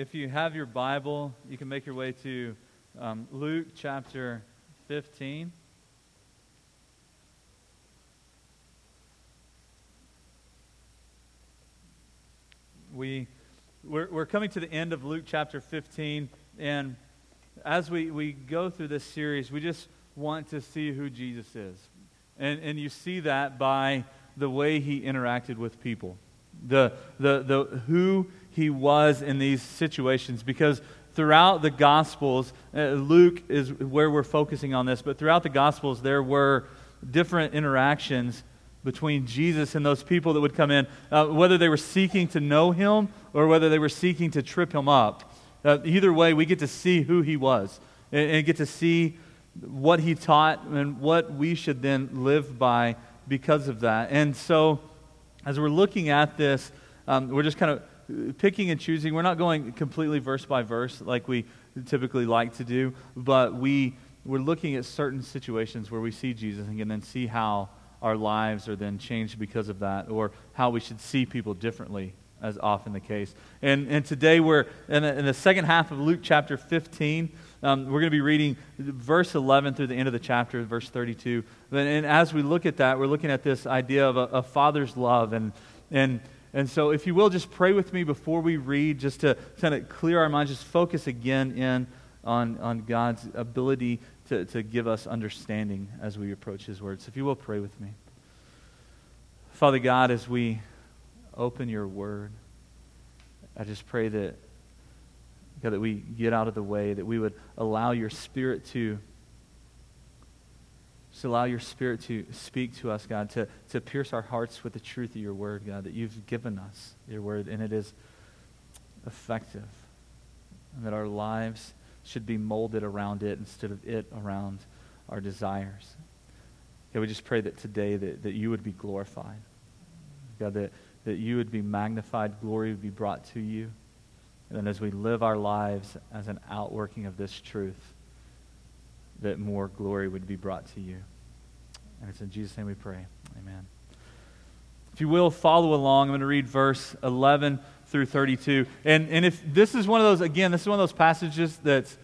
if you have your Bible, you can make your way to um, Luke chapter 15. We, we're, we're coming to the end of Luke chapter 15, and as we, we go through this series, we just want to see who Jesus is. And, and you see that by the way he interacted with people, the, the, the, who he was in these situations. Because throughout the Gospels, uh, Luke is where we're focusing on this, but throughout the Gospels, there were different interactions between Jesus and those people that would come in, uh, whether they were seeking to know him or whether they were seeking to trip him up. Uh, either way, we get to see who he was and, and, get to see what he taught and what we should then live by because of that. And so, as we're looking at this, um, we're just kind of picking and choosing. We're not going completely verse by verse like we typically like to do, but we, we're looking at certain situations where we see Jesus and then see how our lives are then changed because of that, or how we should see people differently, as often the case. And, and today we're in the, in the second half of Luke chapter 15. Um, we're going to be reading verse 11 through the end of the chapter, verse 32. And, and as we look at that, we're looking at this idea of a, a father's love. And, and, and so, if you will, just pray with me before we read, just to kind of clear our minds, just focus again in on, on God's ability to, to give us understanding as we approach His words. If you will, pray with me. Father God, as we open your word, I just pray that, God, that we get out of the way, that we would allow your Spirit to. Just allow your Spirit to speak to us, God, to, to pierce our hearts with the truth of your word, God, that you've given us your word, and it is effective, and that our lives should be molded around it instead of it around our desires. God, we just pray that today that, that you would be glorified. God, that, that you would be magnified, glory would be brought to you. And as we live our lives as an outworking of this truth, that more glory would be brought to you. And it's in Jesus' name we pray. Amen. If you will, follow along. I'm going to read verse 11 through 32. And, and if this is one of those, again, this is one of those passages that's,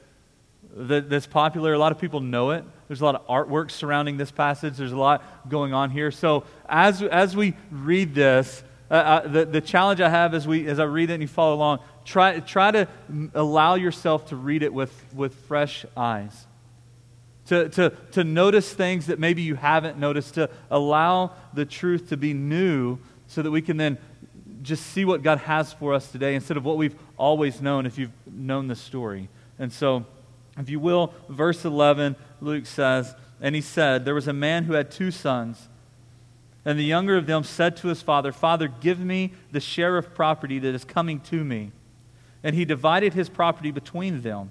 that, that's popular. A lot of people know it. There's a lot of artwork surrounding this passage. There's a lot going on here. So as, as we read this, uh, uh, the, the challenge I have as, we, as I read it and you follow along, try, try to allow yourself to read it with, with fresh eyes. To, to, to notice things that maybe you haven't noticed, to allow the truth to be new so that we can then just see what God has for us today instead of what we've always known if you've known the story. And so, if you will, verse 11, Luke says, And he said, There was a man who had two sons. And the younger of them said to his father, Father, give me the share of property that is coming to me. And he divided his property between them.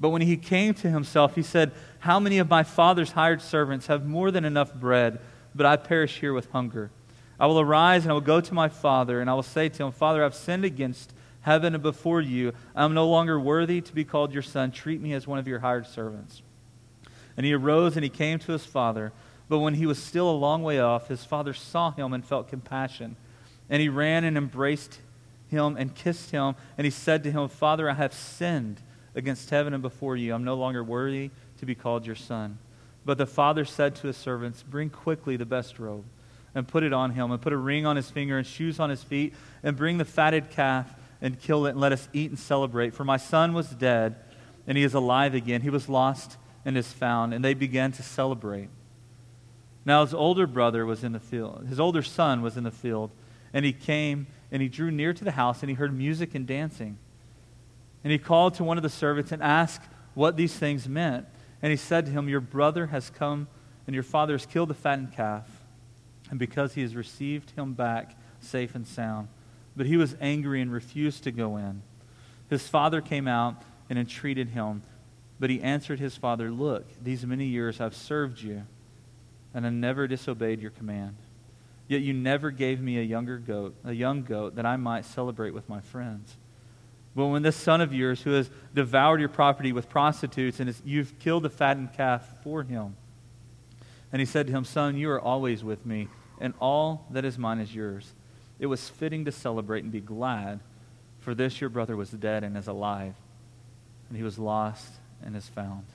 But when he came to himself, he said, How many of my father's hired servants have more than enough bread, but I perish here with hunger? I will arise and I will go to my father, and I will say to him, Father, I've sinned against heaven and before you. I am no longer worthy to be called your son. Treat me as one of your hired servants. And he arose and he came to his father. But when he was still a long way off, his father saw him and felt compassion. And he ran and embraced him and kissed him. And he said to him, Father, I have sinned against heaven and before you. I'm no longer worthy to be called your son. But the father said to his servants, Bring quickly the best robe and put it on him, and put a ring on his finger and shoes on his feet, and bring the fatted calf and kill it, and let us eat and celebrate. For my son was dead, and he is alive again. He was lost and is found. And they began to celebrate. Now his older brother was in the field, his older son was in the field, and he came and he drew near to the house, and he heard music and dancing. And he called to one of the servants and asked what these things meant. And he said to him, Your brother has come, and your father has killed the fattened calf and because he has received him back safe and sound. But he was angry and refused to go in. His father came out and entreated him. But he answered his father, Look, these many years I've served you, and I never disobeyed your command. Yet you never gave me a younger goat, a young goat, that I might celebrate with my friends. But when this son of yours, who has devoured your property with prostitutes, and you've killed a fattened calf for him. And he said to him, Son, you are always with me, and all that is mine is yours. It was fitting to celebrate and be glad, for this your brother was dead and is alive, and he was lost and is found.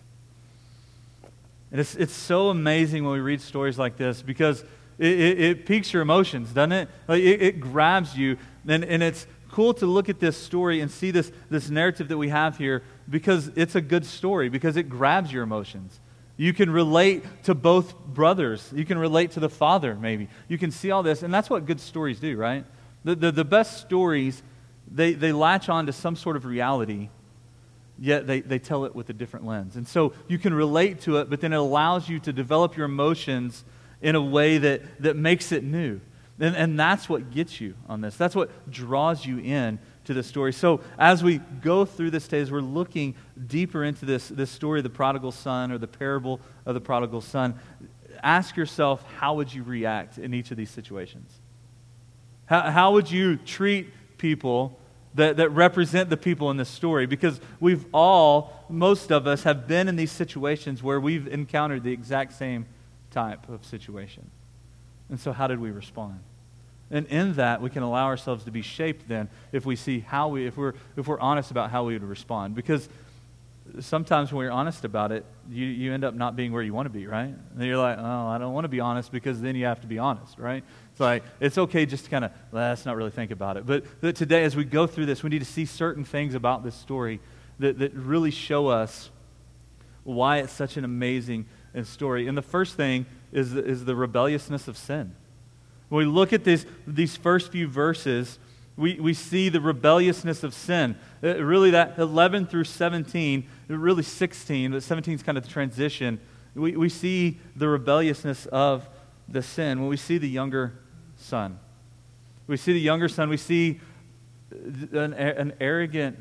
And it's, it's so amazing when we read stories like this because it, it, it piques your emotions, doesn't it? Like it, it grabs you. And, and it's cool to look at this story and see this, this narrative that we have here because it's a good story, because it grabs your emotions. You can relate to both brothers. You can relate to the father, maybe. You can see all this, and that's what good stories do, right? The, the, the best stories, they, they latch on to some sort of reality yet they, they tell it with a different lens. And so you can relate to it, but then it allows you to develop your emotions in a way that, that makes it new. And, and that's what gets you on this. That's what draws you in to the story. So as we go through this day, as we're looking deeper into this, this story of the prodigal son or the parable of the prodigal son, ask yourself, how would you react in each of these situations? How, how would you treat people that, that represent the people in this story because we've all, most of us, have been in these situations where we've encountered the exact same type of situation. And so, how did we respond? And in that, we can allow ourselves to be shaped then if we see how we, if we're, if we're honest about how we would respond. Because sometimes when we're honest about it, you, you end up not being where you want to be, right? And you're like, oh, I don't want to be honest because then you have to be honest, right? It's like, it's okay just to kind of, let's not really think about it. But, but today, as we go through this, we need to see certain things about this story that, that really show us why it's such an amazing uh, story. And the first thing is, is the rebelliousness of sin. When we look at this, these first few verses, we, we see the rebelliousness of sin. It, uh, really, that 11 through 17, really 16, but 17 is kind of the transition. We, we see the rebelliousness of the sin when we see the younger son. We see the younger son, we see an, an arrogant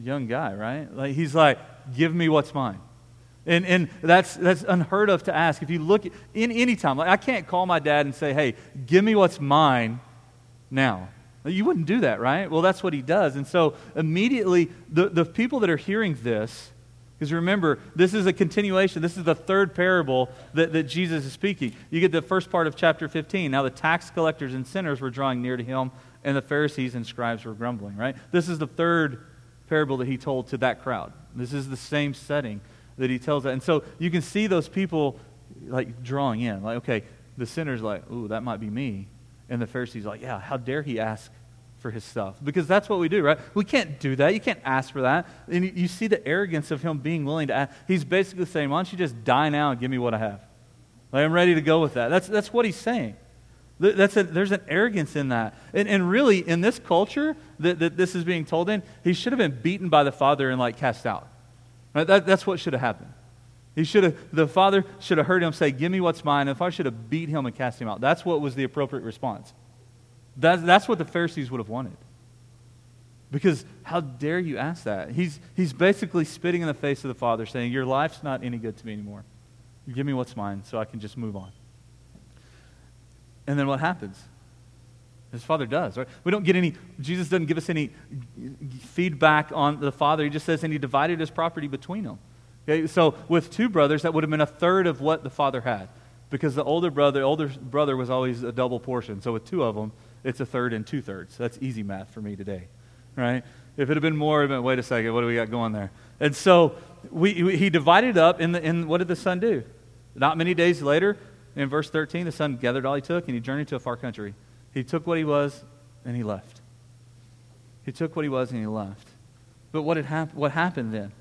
young guy, right? Like he's like, give me what's mine. And, and that's, that's unheard of to ask. If you look at, in any time, like I can't call my dad and say, hey, give me what's mine now. You wouldn't do that, right? Well, that's what he does. And so immediately, the, the people that are hearing this, because remember, this is a continuation. This is the third parable that, that Jesus is speaking. You get the first part of chapter 15. Now, the tax collectors and sinners were drawing near to him, and the Pharisees and scribes were grumbling, right? This is the third parable that he told to that crowd. This is the same setting that he tells that. And so you can see those people like drawing in. Like, okay, the sinner's like, ooh, that might be me. And the Pharisees like, yeah, how dare he ask for his stuff. Because that's what we do, right? We can't do that. You can't ask for that. And you see the arrogance of him being willing to ask. He's basically saying, why don't you just die now and give me what I have? Like, I'm ready to go with that. That's, that's what he's saying. That's a, there's an arrogance in that. And, and really, in this culture that, that this is being told in, he should have been beaten by the father and like cast out. Right? That, that's what should have happened. He should have, the father should have heard him say, Give me what's mine. And the father should have beat him and cast him out. That's what was the appropriate response. That's, that's what the Pharisees would have wanted. Because how dare you ask that? He's, he's basically spitting in the face of the Father, saying, Your life's not any good to me anymore. give me what's mine so I can just move on. And then what happens? His father does, right? We don't get any, Jesus doesn't give us any feedback on the father. He just says, and he divided his property between them. Okay, so with two brothers, that would have been a third of what the father had. Because the older brother, older brother was always a double portion. So with two of them, it's a third and two thirds. That's easy math for me today, right? If it had been more, wait a second, what do we got going there? And so we, we, he divided up, in what did the son do? Not many days later, in verse 13, the son gathered all he took and he journeyed to a far country. He took what he was and he left. He took what he was and he left. But what, had hap- what happened then?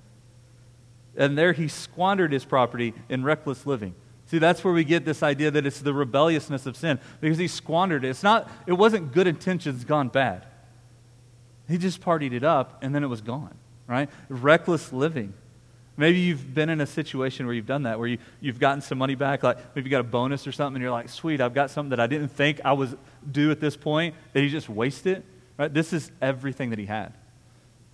And there he squandered his property in reckless living. See, that's where we get this idea that it's the rebelliousness of sin because he squandered it. It's not, it wasn't good intentions gone bad. He just partied it up and then it was gone, right? Reckless living. Maybe you've been in a situation where you've done that, where you, you've gotten some money back, like maybe you got a bonus or something, and you're like, sweet, I've got something that I didn't think I was due at this point, that he just wasted, it right? This is everything that he had.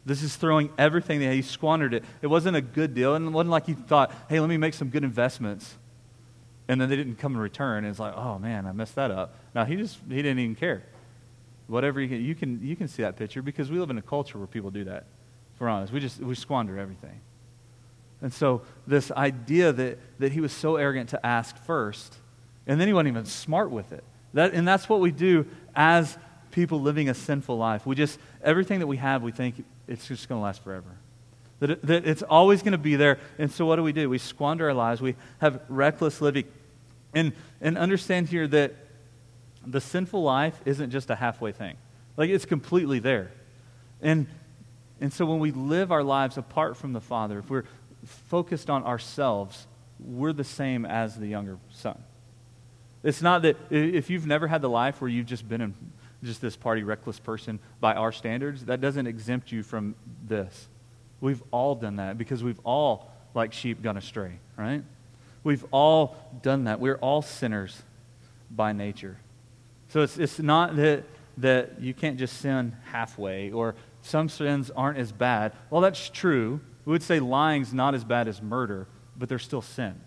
This is throwing everything that he squandered it. It wasn't a good deal. And it wasn't like he thought, hey, let me make some good investments. And then they didn't come in return. And it's like, oh man, I messed that up. Now he just he didn't even care. Whatever you can you can you can see that picture because we live in a culture where people do that. If we're honest. We just we squander everything. And so this idea that, that he was so arrogant to ask first, and then he wasn't even smart with it. That, and that's what we do as people living a sinful life. We just, everything that we have, we think it's just going to last forever. That, it, that it's always going to be there. And so what do we do? We squander our lives. We have reckless living. And, and understand here that the sinful life isn't just a halfway thing. Like it's completely there. And, and so when we live our lives apart from the Father, if we're focused on ourselves, we're the same as the younger son. It's not that if you've never had the life where you've just been in just this party reckless person by our standards, that doesn't exempt you from this. We've all done that because we've all, like sheep, gone astray, right? We've all done that. We're all sinners by nature. So it's, it's not that, that you can't just sin halfway or some sins aren't as bad. Well, that's true. We would say lying's not as bad as murder, but they're still sin.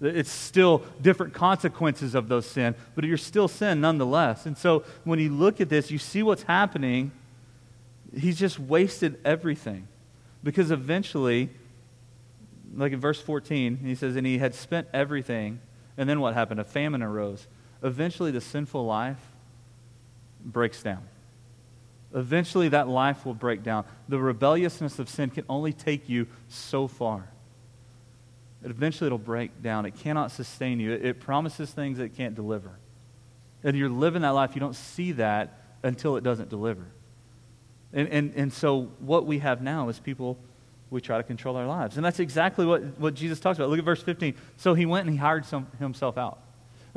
It's still different consequences of those sin, but you're still sin nonetheless. And so when you look at this, you see what's happening. He's just wasted everything. Because eventually, like in verse 14, he says, and he had spent everything. And then what happened? A famine arose. Eventually, the sinful life breaks down. Eventually, that life will break down. The rebelliousness of sin can only take you so far eventually it'll break down. It cannot sustain you. It, promises things it can't deliver. And you're living that life, you don't see that until it doesn't deliver. And, and, and so what we have now is people, we try to control our lives. And that's exactly what, what Jesus talks about. Look at verse 15. So he went and he hired some, himself out.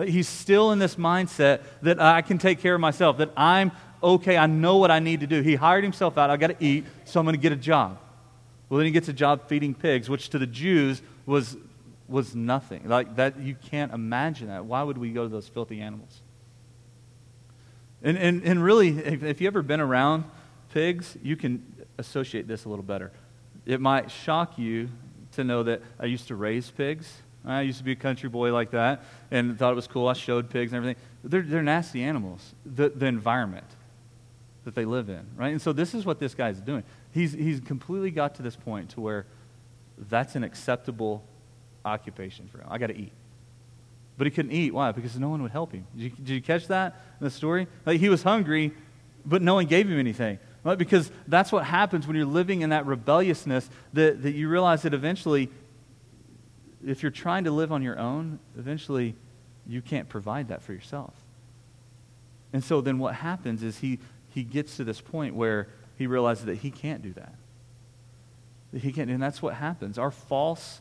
He's still in this mindset that I can take care of myself, that I'm okay, I know what I need to do. He hired himself out. I got to eat, so I'm going to get a job. Well, then he gets a job feeding pigs, which to the Jews was, was nothing. Like that, you can't imagine that. Why would we go to those filthy animals? And, and, and really, if, if you've ever been around pigs, you can associate this a little better. It might shock you to know that I used to raise pigs. I used to be a country boy like that and thought it was cool. I showed pigs and everything. They're, they're nasty animals, the, the environment that they live in, right? And so this is what this guy's doing. He's, he's completely got to this point to where that's an acceptable occupation for him. I got to eat. But he couldn't eat. Why? Because no one would help him. Did you, did you catch that in the story? Like he was hungry, but no one gave him anything. Right? Because that's what happens when you're living in that rebelliousness that, that you realize that eventually, if you're trying to live on your own, eventually you can't provide that for yourself. And so then what happens is he, he gets to this point where he realizes that he can't do that. That he can't, and that's what happens. Our false,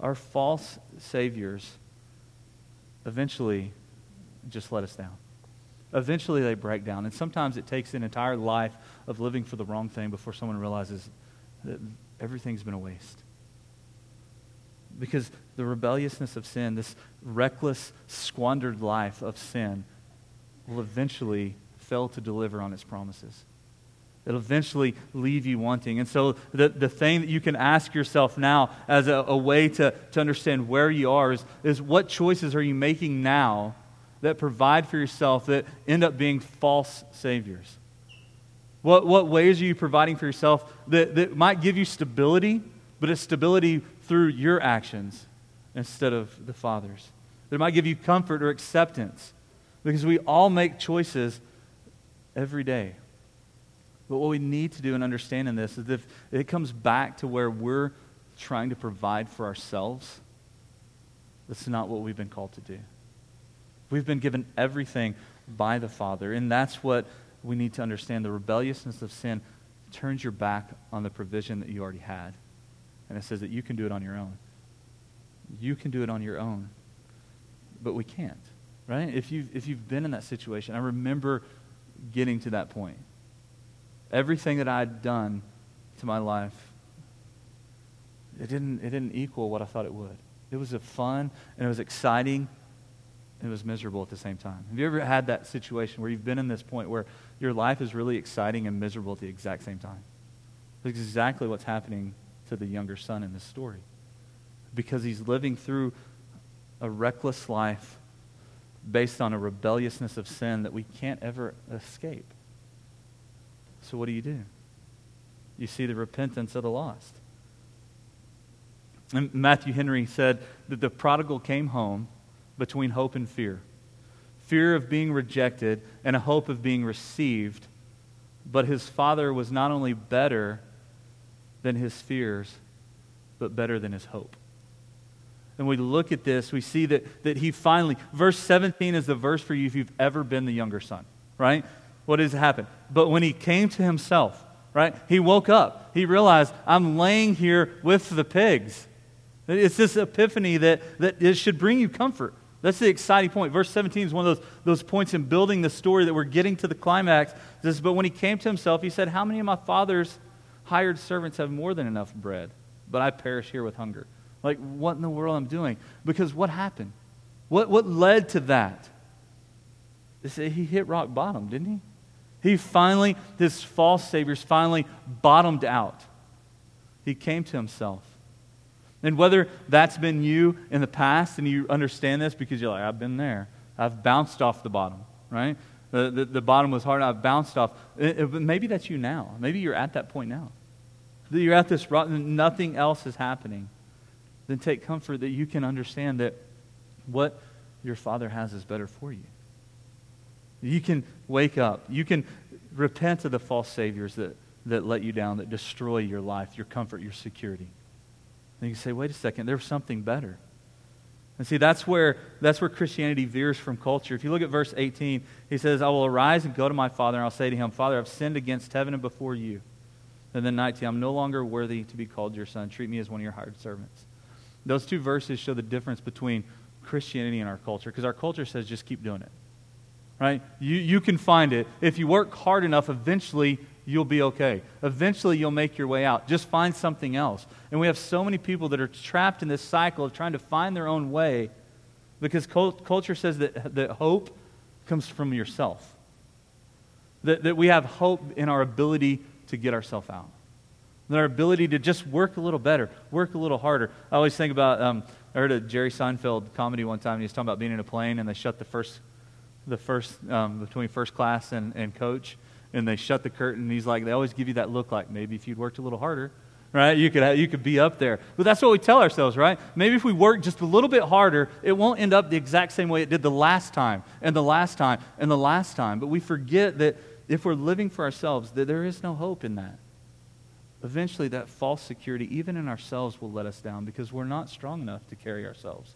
our false saviors eventually just let us down. Eventually they break down. And sometimes it takes an entire life of living for the wrong thing before someone realizes that everything's been a waste. Because the rebelliousness of sin, this reckless, squandered life of sin, will eventually fail to deliver on its promises. It'll eventually leave you wanting. And so, the, the thing that you can ask yourself now as a, a way to, to understand where you are is, is what choices are you making now that provide for yourself that end up being false saviors? What, what ways are you providing for yourself that, that might give you stability, but it's stability through your actions instead of the Father's? That might give you comfort or acceptance because we all make choices every day. But what we need to do in this is if it comes back to where we're trying to provide for ourselves, that's not what we've been called to do. We've been given everything by the Father, and that's what we need to understand. The rebelliousness of sin turns your back on the provision that you already had. And it says that you can do it on your own. You can do it on your own. But we can't, right? If you've, if you've been in that situation, I remember getting to that point. Everything that I'd done to my life, it didn't, it didn't equal what I thought it would. It was fun and it was exciting and it was miserable at the same time. Have you ever had that situation where you've been in this point where your life is really exciting and miserable at the exact same time? That's exactly what's happening to the younger son in this story. Because he's living through a reckless life based on a rebelliousness of sin that we can't ever escape. So, what do you do? You see the repentance of the lost. And Matthew Henry said that the prodigal came home between hope and fear fear of being rejected and a hope of being received. But his father was not only better than his fears, but better than his hope. And we look at this, we see that, that he finally, verse 17 is the verse for you if you've ever been the younger son, right? What has happened? But when he came to himself, right, he woke up. He realized, I'm laying here with the pigs. It's this epiphany that, that it should bring you comfort. That's the exciting point. Verse 17 is one of those, those points in building the story that we're getting to the climax. This, but when he came to himself, he said, How many of my father's hired servants have more than enough bread? But I perish here with hunger. Like, what in the world I'm doing? Because what happened? What, what led to that? He hit rock bottom, didn't he? He finally, his false saviors finally bottomed out. He came to himself. And whether that's been you in the past and you understand this because you're like, I've been there, I've bounced off the bottom, right? The, the, the bottom was hard, I've bounced off. Eh, eh, it, it, maybe that's you now. Maybe you're at that point now. You're at this rock, and nothing else is happening. Then take comfort that you can understand that what your Father has is better for you. You can wake up. You can repent of the false saviors that, that let you down, that destroy your life, your comfort, your security. And you say, wait a second, there's something better. And see, that's where, that's where Christianity veers from culture. If you look at verse 18, he says, I will arise and go to my father, and I'll say to him, Father, I've sinned against heaven and before you. And then 19, I'm no longer worthy to be called your son. Treat me as one of your hired servants. Those two verses show the difference between Christianity and our culture, because our culture says just keep doing it. Right? You, you can find it. If you work hard enough, eventually you'll be okay. Eventually, you'll make your way out. Just find something else. And we have so many people that are trapped in this cycle of trying to find their own way because culture says that, that hope comes from yourself. That, that we have hope in our ability to get ourselves out. That our ability to just work a little better, work a little harder. I always think about, um, I heard a Jerry Seinfeld comedy one time, and he was talking about being in a plane, and they shut the first, the first um, between first class and, and coach and they shut the curtain. And he's like, they always give you that look like maybe if you'd worked a little harder, right, you could, you could be up there. But that's what we tell ourselves, right? Maybe if we work just a little bit harder, it won't end up the exact same way it did the last time, and the last time, and the last time. But we forget that if we're living for ourselves, that there is no hope in that. Eventually, that false security, even in ourselves, will let us down because we're not strong enough to carry ourselves.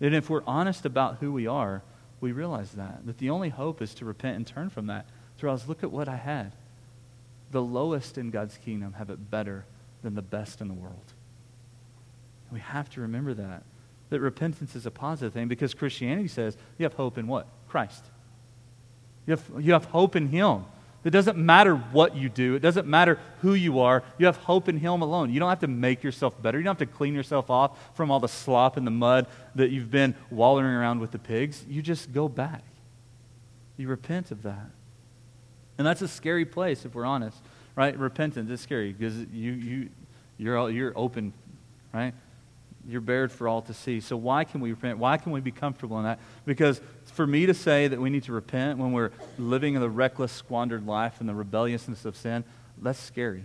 And if we're honest about who we are, we realize that, that the only hope is to repent and turn from that Throughout, look at what I had. The lowest in God's kingdom have it better than the best in the world. We have to remember that. That repentance is a positive thing because Christianity says you have hope in what? Christ. You have, you have hope in Him. It doesn't matter what you do, it doesn't matter who you are. You have hope in Him alone. You don't have to make yourself better. You don't have to clean yourself off from all the slop and the mud that you've been wallowing around with the pigs. You just go back. You repent of that. And that's a scary place, if we're honest, right? Repentance is scary because you, you, you're, you're open, right? You're bared for all to see. So why can we repent? Why can we be comfortable in that? Because for me to say that we need to repent when we're living in the reckless, squandered life and the rebelliousness of sin, that's scary.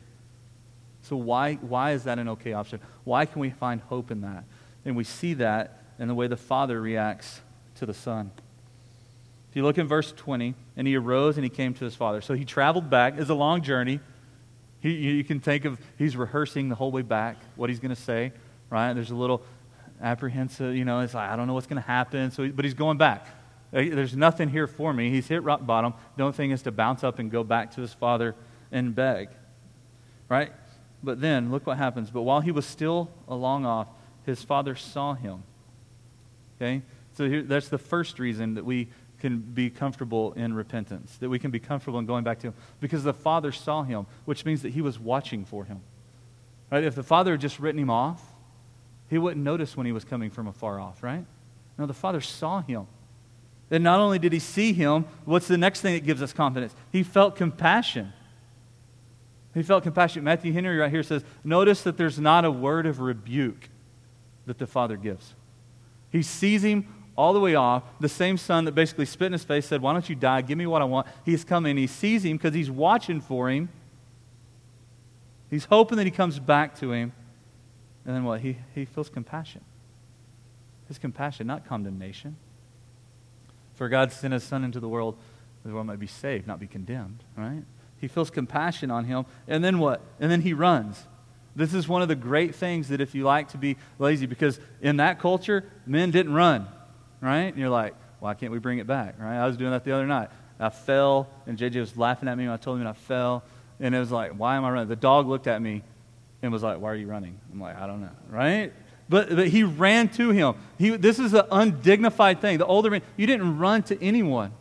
So why, why is that an okay option? Why can we find hope in that? And we see that in the way the Father reacts to the Son. If you look in verse 20, and he arose and he came to his father. So he traveled back. It's a long journey. He, you can think of, he's rehearsing the whole way back what he's going to say, right? There's a little apprehensive, you know, it's like, I don't know what's going to happen. So, but he's going back. Uh, there's nothing here for me. He's hit rock bottom. The only thing is to bounce up and go back to his father and beg, right? But then, look what happens. But while he was still a long off, his father saw him. Okay? So here, that's the first reason that we can be comfortable in repentance, that we can be comfortable in going back to Him because the Father saw him, which means that He was watching for him. Right? If the Father had just written him off, He wouldn't notice when He was coming from afar off, right? No, the Father saw him. And not only did He see him, what's the next thing that gives us confidence? He felt compassion. He felt compassion. Matthew Henry right here says, Notice that there's not a word of rebuke that the father gives. He sees him all the way off. The same son that basically spit in his face said, Why don't you die? Give me what I want. He's coming. He sees him because he's watching for him. He's hoping that he comes back to him. And then what? He, he feels compassion. His compassion, not condemnation. For God sent his son into the world that the world might be saved, not be condemned, right? He feels compassion on him. And then what? And then he runs. This is one of the great things that if you like to be lazy, because in that culture, men didn't run, right? And you're like, why can't we bring it back, right? I was doing that the other night. I fell, and JJ was laughing at me when I told him I fell. And it was like, why am I running? The dog looked at me and was like, why are you running? I'm like, I don't know, right? But, but he ran to him. He, this is an undignified thing. The older man, you didn't run to anyone.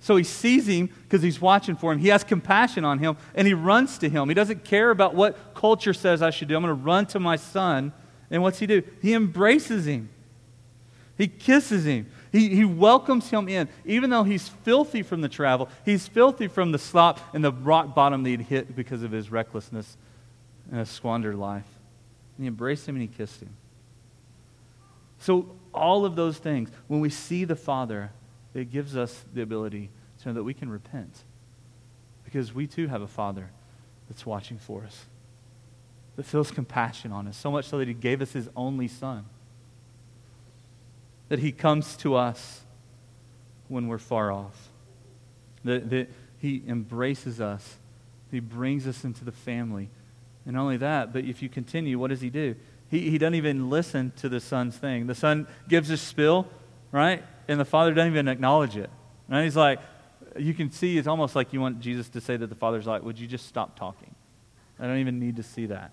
So he sees him because he's watching for him. He has compassion on him and he runs to him. He doesn't care about what culture says I should do. I'm going to run to my son. And what's he do? He embraces him, he kisses him. He, he welcomes him in. Even though he's filthy from the travel, he's filthy from the slop and the rock bottom that he'd hit because of his recklessness and a squandered life. And he embraced him and he kissed him. So, all of those things, when we see the Father, it gives us the ability to know that we can repent. Because we too have a Father that's watching for us, that feels compassion on us, so much so that He gave us His only Son. That He comes to us when we're far off, that, that He embraces us, He brings us into the family. And not only that, but if you continue, what does He do? He, he doesn't even listen to the son's thing. The son gives a spill, right? and the Father doesn't even acknowledge it. And he's like, you can see it's almost like you want Jesus to say that the Father's like, would you just stop talking? I don't even need to see that.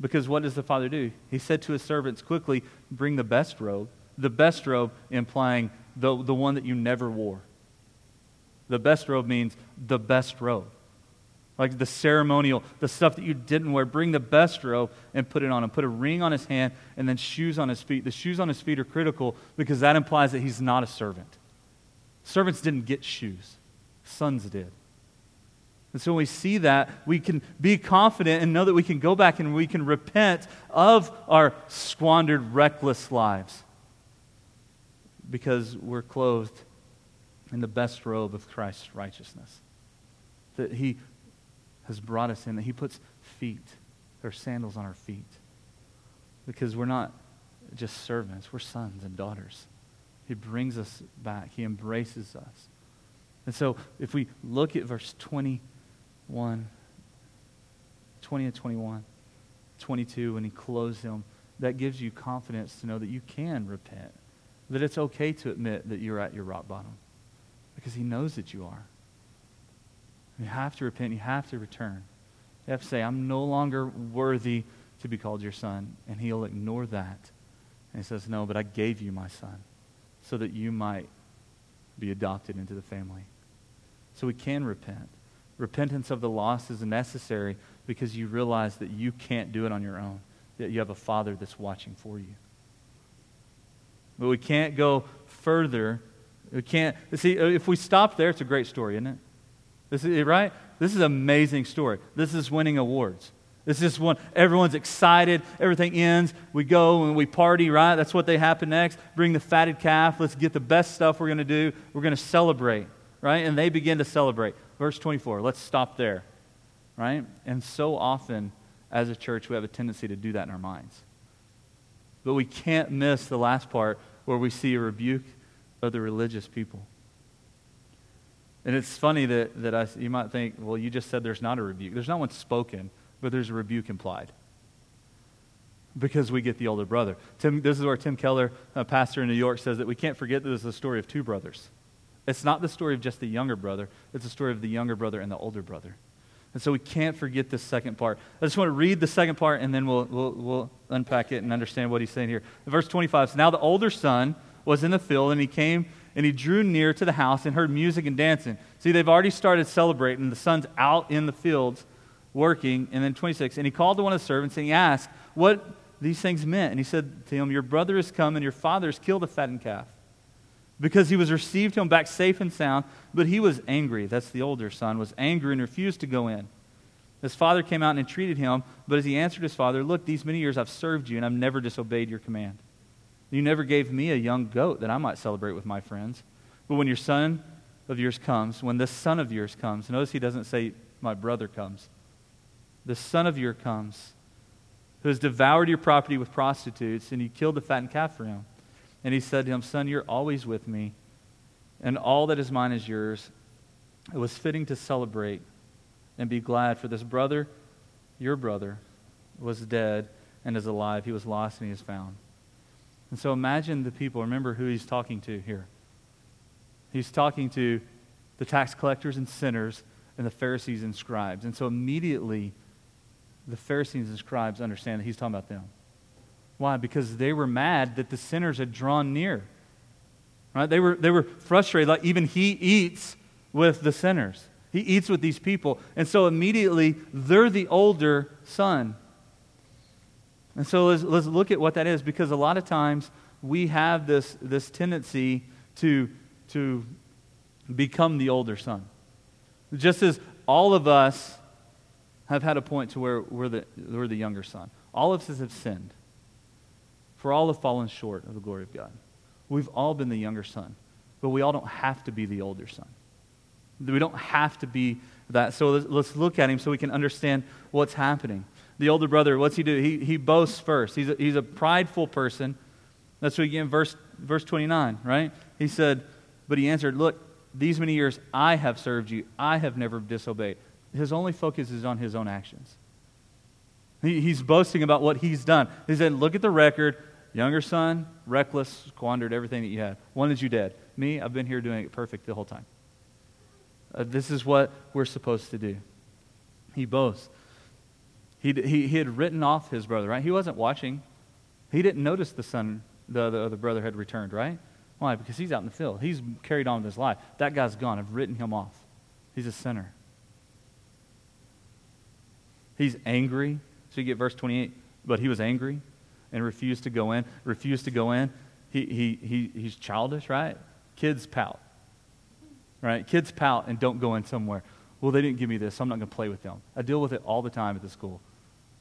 Because what does the Father do? He said to his servants, quickly, bring the best robe. The best robe implying the, the one that you never wore. The best robe means the best robe like the ceremonial, the stuff that you didn't wear. Bring the best robe and put it on him. Put a ring on his hand and then shoes on his feet. The shoes on his feet are critical because that implies that he's not a servant. Servants didn't get shoes, sons did. And so when we see that, we can be confident and know that we can go back and we can repent of our squandered, reckless lives because we're clothed in the best robe of Christ's righteousness. That he has brought us in, that He puts feet or sandals on our feet. Because we're not just servants, we're sons and daughters. He brings us back, He embraces us. And so if we look at verse 21, 20 and 21, 22, when He closed them, that gives you confidence to know that you can repent, that it's okay to admit that you're at your rock bottom, because He knows that you are. You have to repent. You have to return. You have to say, I'm no longer worthy to be called your son. And he'll ignore that. And he says, No, but I gave you my son so that you might be adopted into the family. So we can repent. Repentance of the lost is necessary because you realize that you can't do it on your own, that you have a father that's watching for you. But we can't go further. We can't. See, if we stop there, it's a great story, isn't it? This is, right? This is an amazing story. This is winning awards. This is one, everyone's excited. Everything ends. We go and we party, right? That's what they happen next. Bring the fatted calf. Let's get the best stuff we're going to do. We're going to celebrate, right? And they begin to celebrate. Verse 24. Let's stop there, right? And so often, as a church, we have a tendency to do that in our minds. But we can't miss the last part where we see a rebuke of the religious people. And it's funny that, that I, you might think, well, you just said there's not a rebuke. There's not one spoken, but there's a rebuke implied. Because we get the older brother. Tim, this is where Tim Keller, a pastor in New York, says that we can't forget that this is a story of two brothers. It's not the story of just the younger brother, it's the story of the younger brother and the older brother. And so we can't forget this second part. I just want to read the second part and then we'll, we'll, we'll unpack it and understand what he's saying here. Verse 25 says, Now the older son was in the field and he came and he drew near to the house and heard music and dancing. See, they've already started celebrating. The son's out in the fields working. And then 26, and he called to one of the servants and he asked what these things meant. And he said to him, Your brother has come and your father has killed a fattened calf. Because he was received him back safe and sound, but he was angry. That's the older son, was angry and refused to go in. His father came out and entreated him, but as he answered his father, Look, these many years I've served you, and I've never disobeyed your command. You never gave me a young goat that I might celebrate with my friends. But when your son of yours comes, when this son of yours comes, notice he doesn't say, My brother comes. The son of yours comes, who has devoured your property with prostitutes, and you killed the fattened calf for him. And he said to him, Son, you're always with me, and all that is mine is yours. It was fitting to celebrate and be glad, for this brother, your brother, was dead and is alive. He was lost and he is found. And so imagine the people. Remember who he's talking to here. He's talking to the tax collectors and sinners and the Pharisees and scribes. And so immediately, the Pharisees and scribes understand that he's talking about them. Why? Because they were mad that the sinners had drawn near. Right? They were, they were frustrated. Like even he eats with the sinners. He eats with these people. And so immediately, they're the older son. And so let's, let's look at what that is because a lot of times we have this, this tendency to, to become the older son. Just as all of us have had a point to where we're the, we're the younger son. All of us have sinned. For all have fallen short of the glory of God. We've all been the younger son, but we all don't have to be the older son. We don't have to be that. So let's, let's look at him so we can understand what's happening. The older brother, what's he do? He, he boasts first. He's a, he's a prideful person. That's what we get in verse, verse 29, right? He said, But he answered, Look, these many years I have served you. I have never disobeyed. His only focus is on his own actions. He, he's boasting about what he's done. He said, Look at the record. Younger son, reckless, squandered everything that you had. Wanted you dead. Me, I've been here doing it perfect the whole time. Uh, this is what we're supposed to do. He boasts. He, he, he had written off his brother, right? He wasn't watching. He didn't notice the son, the, the other brother had returned, right? Why? Because he's out in the field. He's carried on with his life. That guy's gone. I've written him off. He's a sinner. He's angry. So you get verse 28. But he was angry and refused to go in. Refused to go in. He, he, he, he's childish, right? Kids pout right? Kids pout and don't go in somewhere. Well, they didn't give me this, so I'm not going to play with them. I deal with it all the time at the school.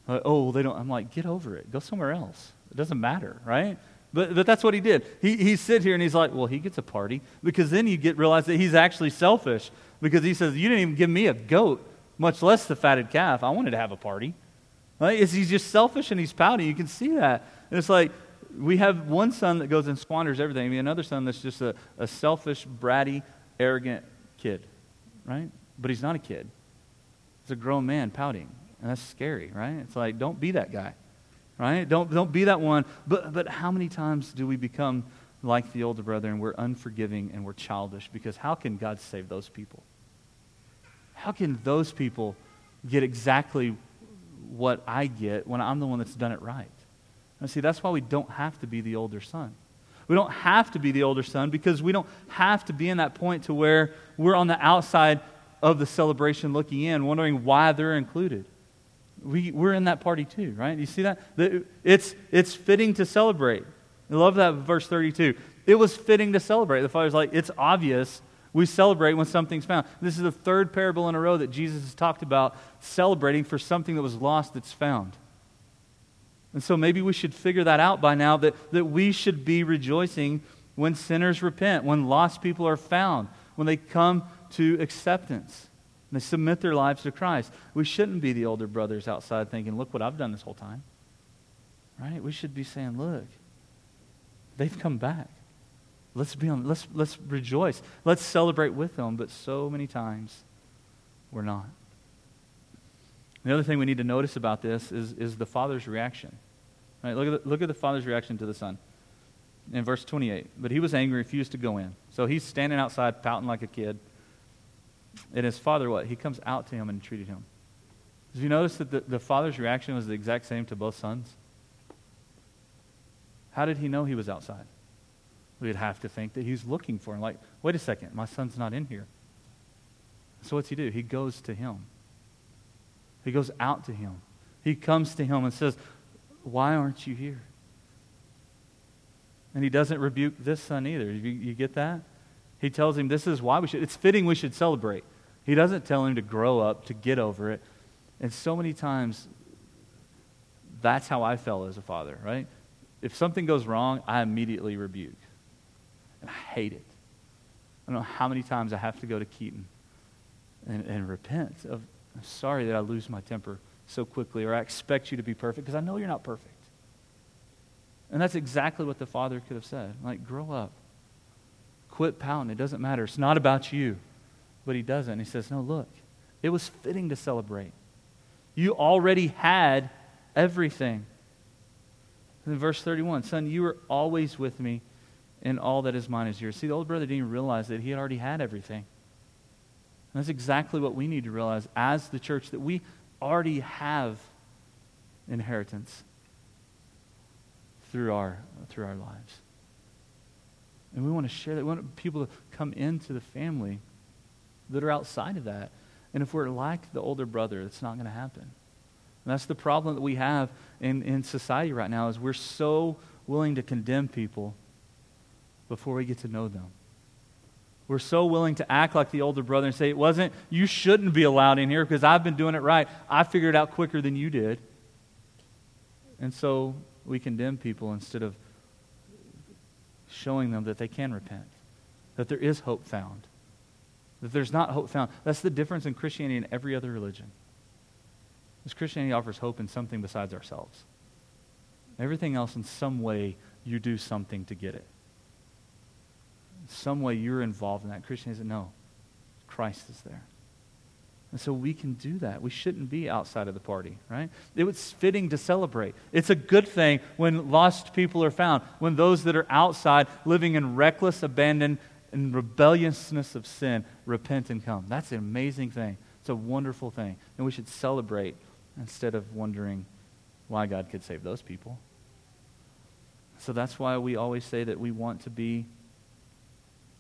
Uh, oh, they don't. I'm like, get over it. Go somewhere else. It doesn't matter, right? But, but that's what he did. He, he sit here and he's like, well, he gets a party. Because then you get realize that he's actually selfish. Because he says, you didn't even give me a goat, much less the fatted calf. I wanted to have a party. Right? Is he's just selfish and he's pouting. You can see that. And it's like, we have one son that goes and squanders everything. I mean, another son that's just a, a selfish, bratty, arrogant kid, right? But he's not a kid. He's a grown man pouting. And that's scary, right? It's like, don't be that guy, right? Don't, don't be that one. But, but how many times do we become like the older brother and we're unforgiving and we're childish? Because how can God save those people? How can those people get exactly what I get when I'm the one that's done it right? And see, that's why we don't have to be the older son. We don't have to be the older son because we don't have to be in that point to where we're on the outside of the celebration looking in, wondering why they're included. We, we're in that party too, right? You see that? It's, it's fitting to celebrate. I love that verse 32. It was fitting to celebrate. The Father's like, it's obvious we celebrate when something's found. This is the third parable in a row that Jesus has talked about celebrating for something that was lost that's found. And so maybe we should figure that out by now that, that we should be rejoicing when sinners repent, when lost people are found, when they come to acceptance, they submit their lives to Christ. We shouldn't be the older brothers outside thinking, look what I've done this whole time. Right? We should be saying, look, they've come back. Let's be on, let's, let's rejoice. Let's celebrate with them. But so many times we're not. The other thing we need to notice about this is, is the father's reaction. Right, look, at the, look at the father's reaction to the son. In verse 28, but he was angry, refused to go in. So he's standing outside, pouting like a kid. And his father, what? He comes out to him and treated him. Did you notice that the, the father's reaction was the exact same to both sons? How did he know he was outside? We'd have to think that he's looking for him. Like, wait a second, my son's not in here. So what's he do? He goes to him. He goes out to him. He comes to him and says, Why aren't you here? And he doesn't rebuke this son either. You, you get that? He tells him this is why we should, it's fitting we should celebrate. He doesn't tell him to grow up, to get over it. And so many times, that's how I felt as a father, right? If something goes wrong, I immediately rebuke. And I hate it. I don't know how many times I have to go to Keaton and, and repent of, I'm sorry that I lose my temper so quickly, or I expect you to be perfect, because I know you're not perfect. And that's exactly what the father could have said. Like, grow up. Quit pouting. It doesn't matter. It's not about you. But he doesn't. He says, no, look, it was fitting to celebrate. You already had everything. In verse 31, son, you are always with me, and all that is mine is yours. See, the older brother didn't realize that he had already had everything. And that's exactly what we need to realize as the church that we already have inheritance through our, through our lives. And we want to share that. We want people to come into the family that are outside of that. And if we're like the older brother, it's not going to happen. And that's the problem that we have in, in society right now is we're so willing to condemn people before we get to know them. We're so willing to act like the older brother and say, it wasn't, you shouldn't be allowed in here because I've been doing it right. I figured it out quicker than you did. And so we condemn people instead of showing them that they can repent, that there is hope found, that there's not hope found. That's the difference in Christianity and every other religion. Because Christianity offers hope in something besides ourselves. Everything else, in some way, you do something to get it. In some way, you're involved in that. Christianity says, no, Christ is there. And so we can do that. We shouldn't be outside of the party, right? It was fitting to celebrate. It's a good thing when lost people are found, when those that are outside living in reckless abandon and rebelliousness of sin repent and come. That's an amazing thing. It's a wonderful thing. And we should celebrate instead of wondering why God could save those people. So that's why we always say that we want to be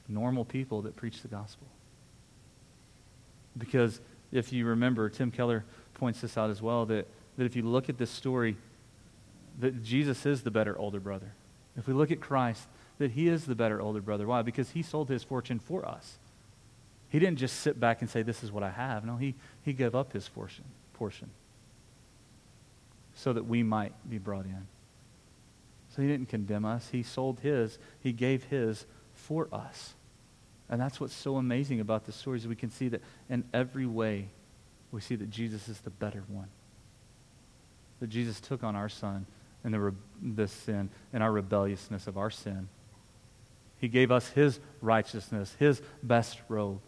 normal people that preach the gospel. Because if you remember, Tim Keller points this out as well that, that if you look at this story, that Jesus is the better older brother. If we look at Christ, that he is the better older brother. Why? Because he sold his fortune for us. He didn't just sit back and say, This is what I have. No, he, he gave up his portion, portion so that we might be brought in. So he didn't condemn us. He sold his, he gave his for us. And that's what's so amazing about the stories. We can see that in every way, we see that Jesus is the better one. That Jesus took on our son and the, re- the sin and our rebelliousness of our sin. He gave us his righteousness, his best robe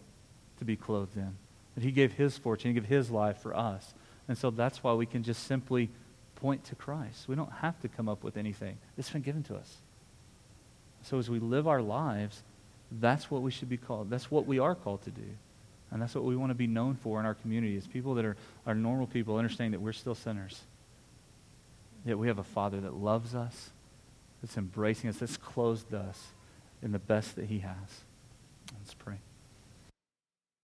to be clothed in. That he gave his fortune, he gave his life for us. And so that's why we can just simply point to Christ. We don't have to come up with anything. It's been given to us. So as we live our lives, that's what we should be called. That's what we are called to do. And that's what we want to be known for in our community is people that are, are normal people understanding that we're still sinners. Yet we have a Father that loves us, that's embracing us, that's clothed us in the best that he has. Let's pray.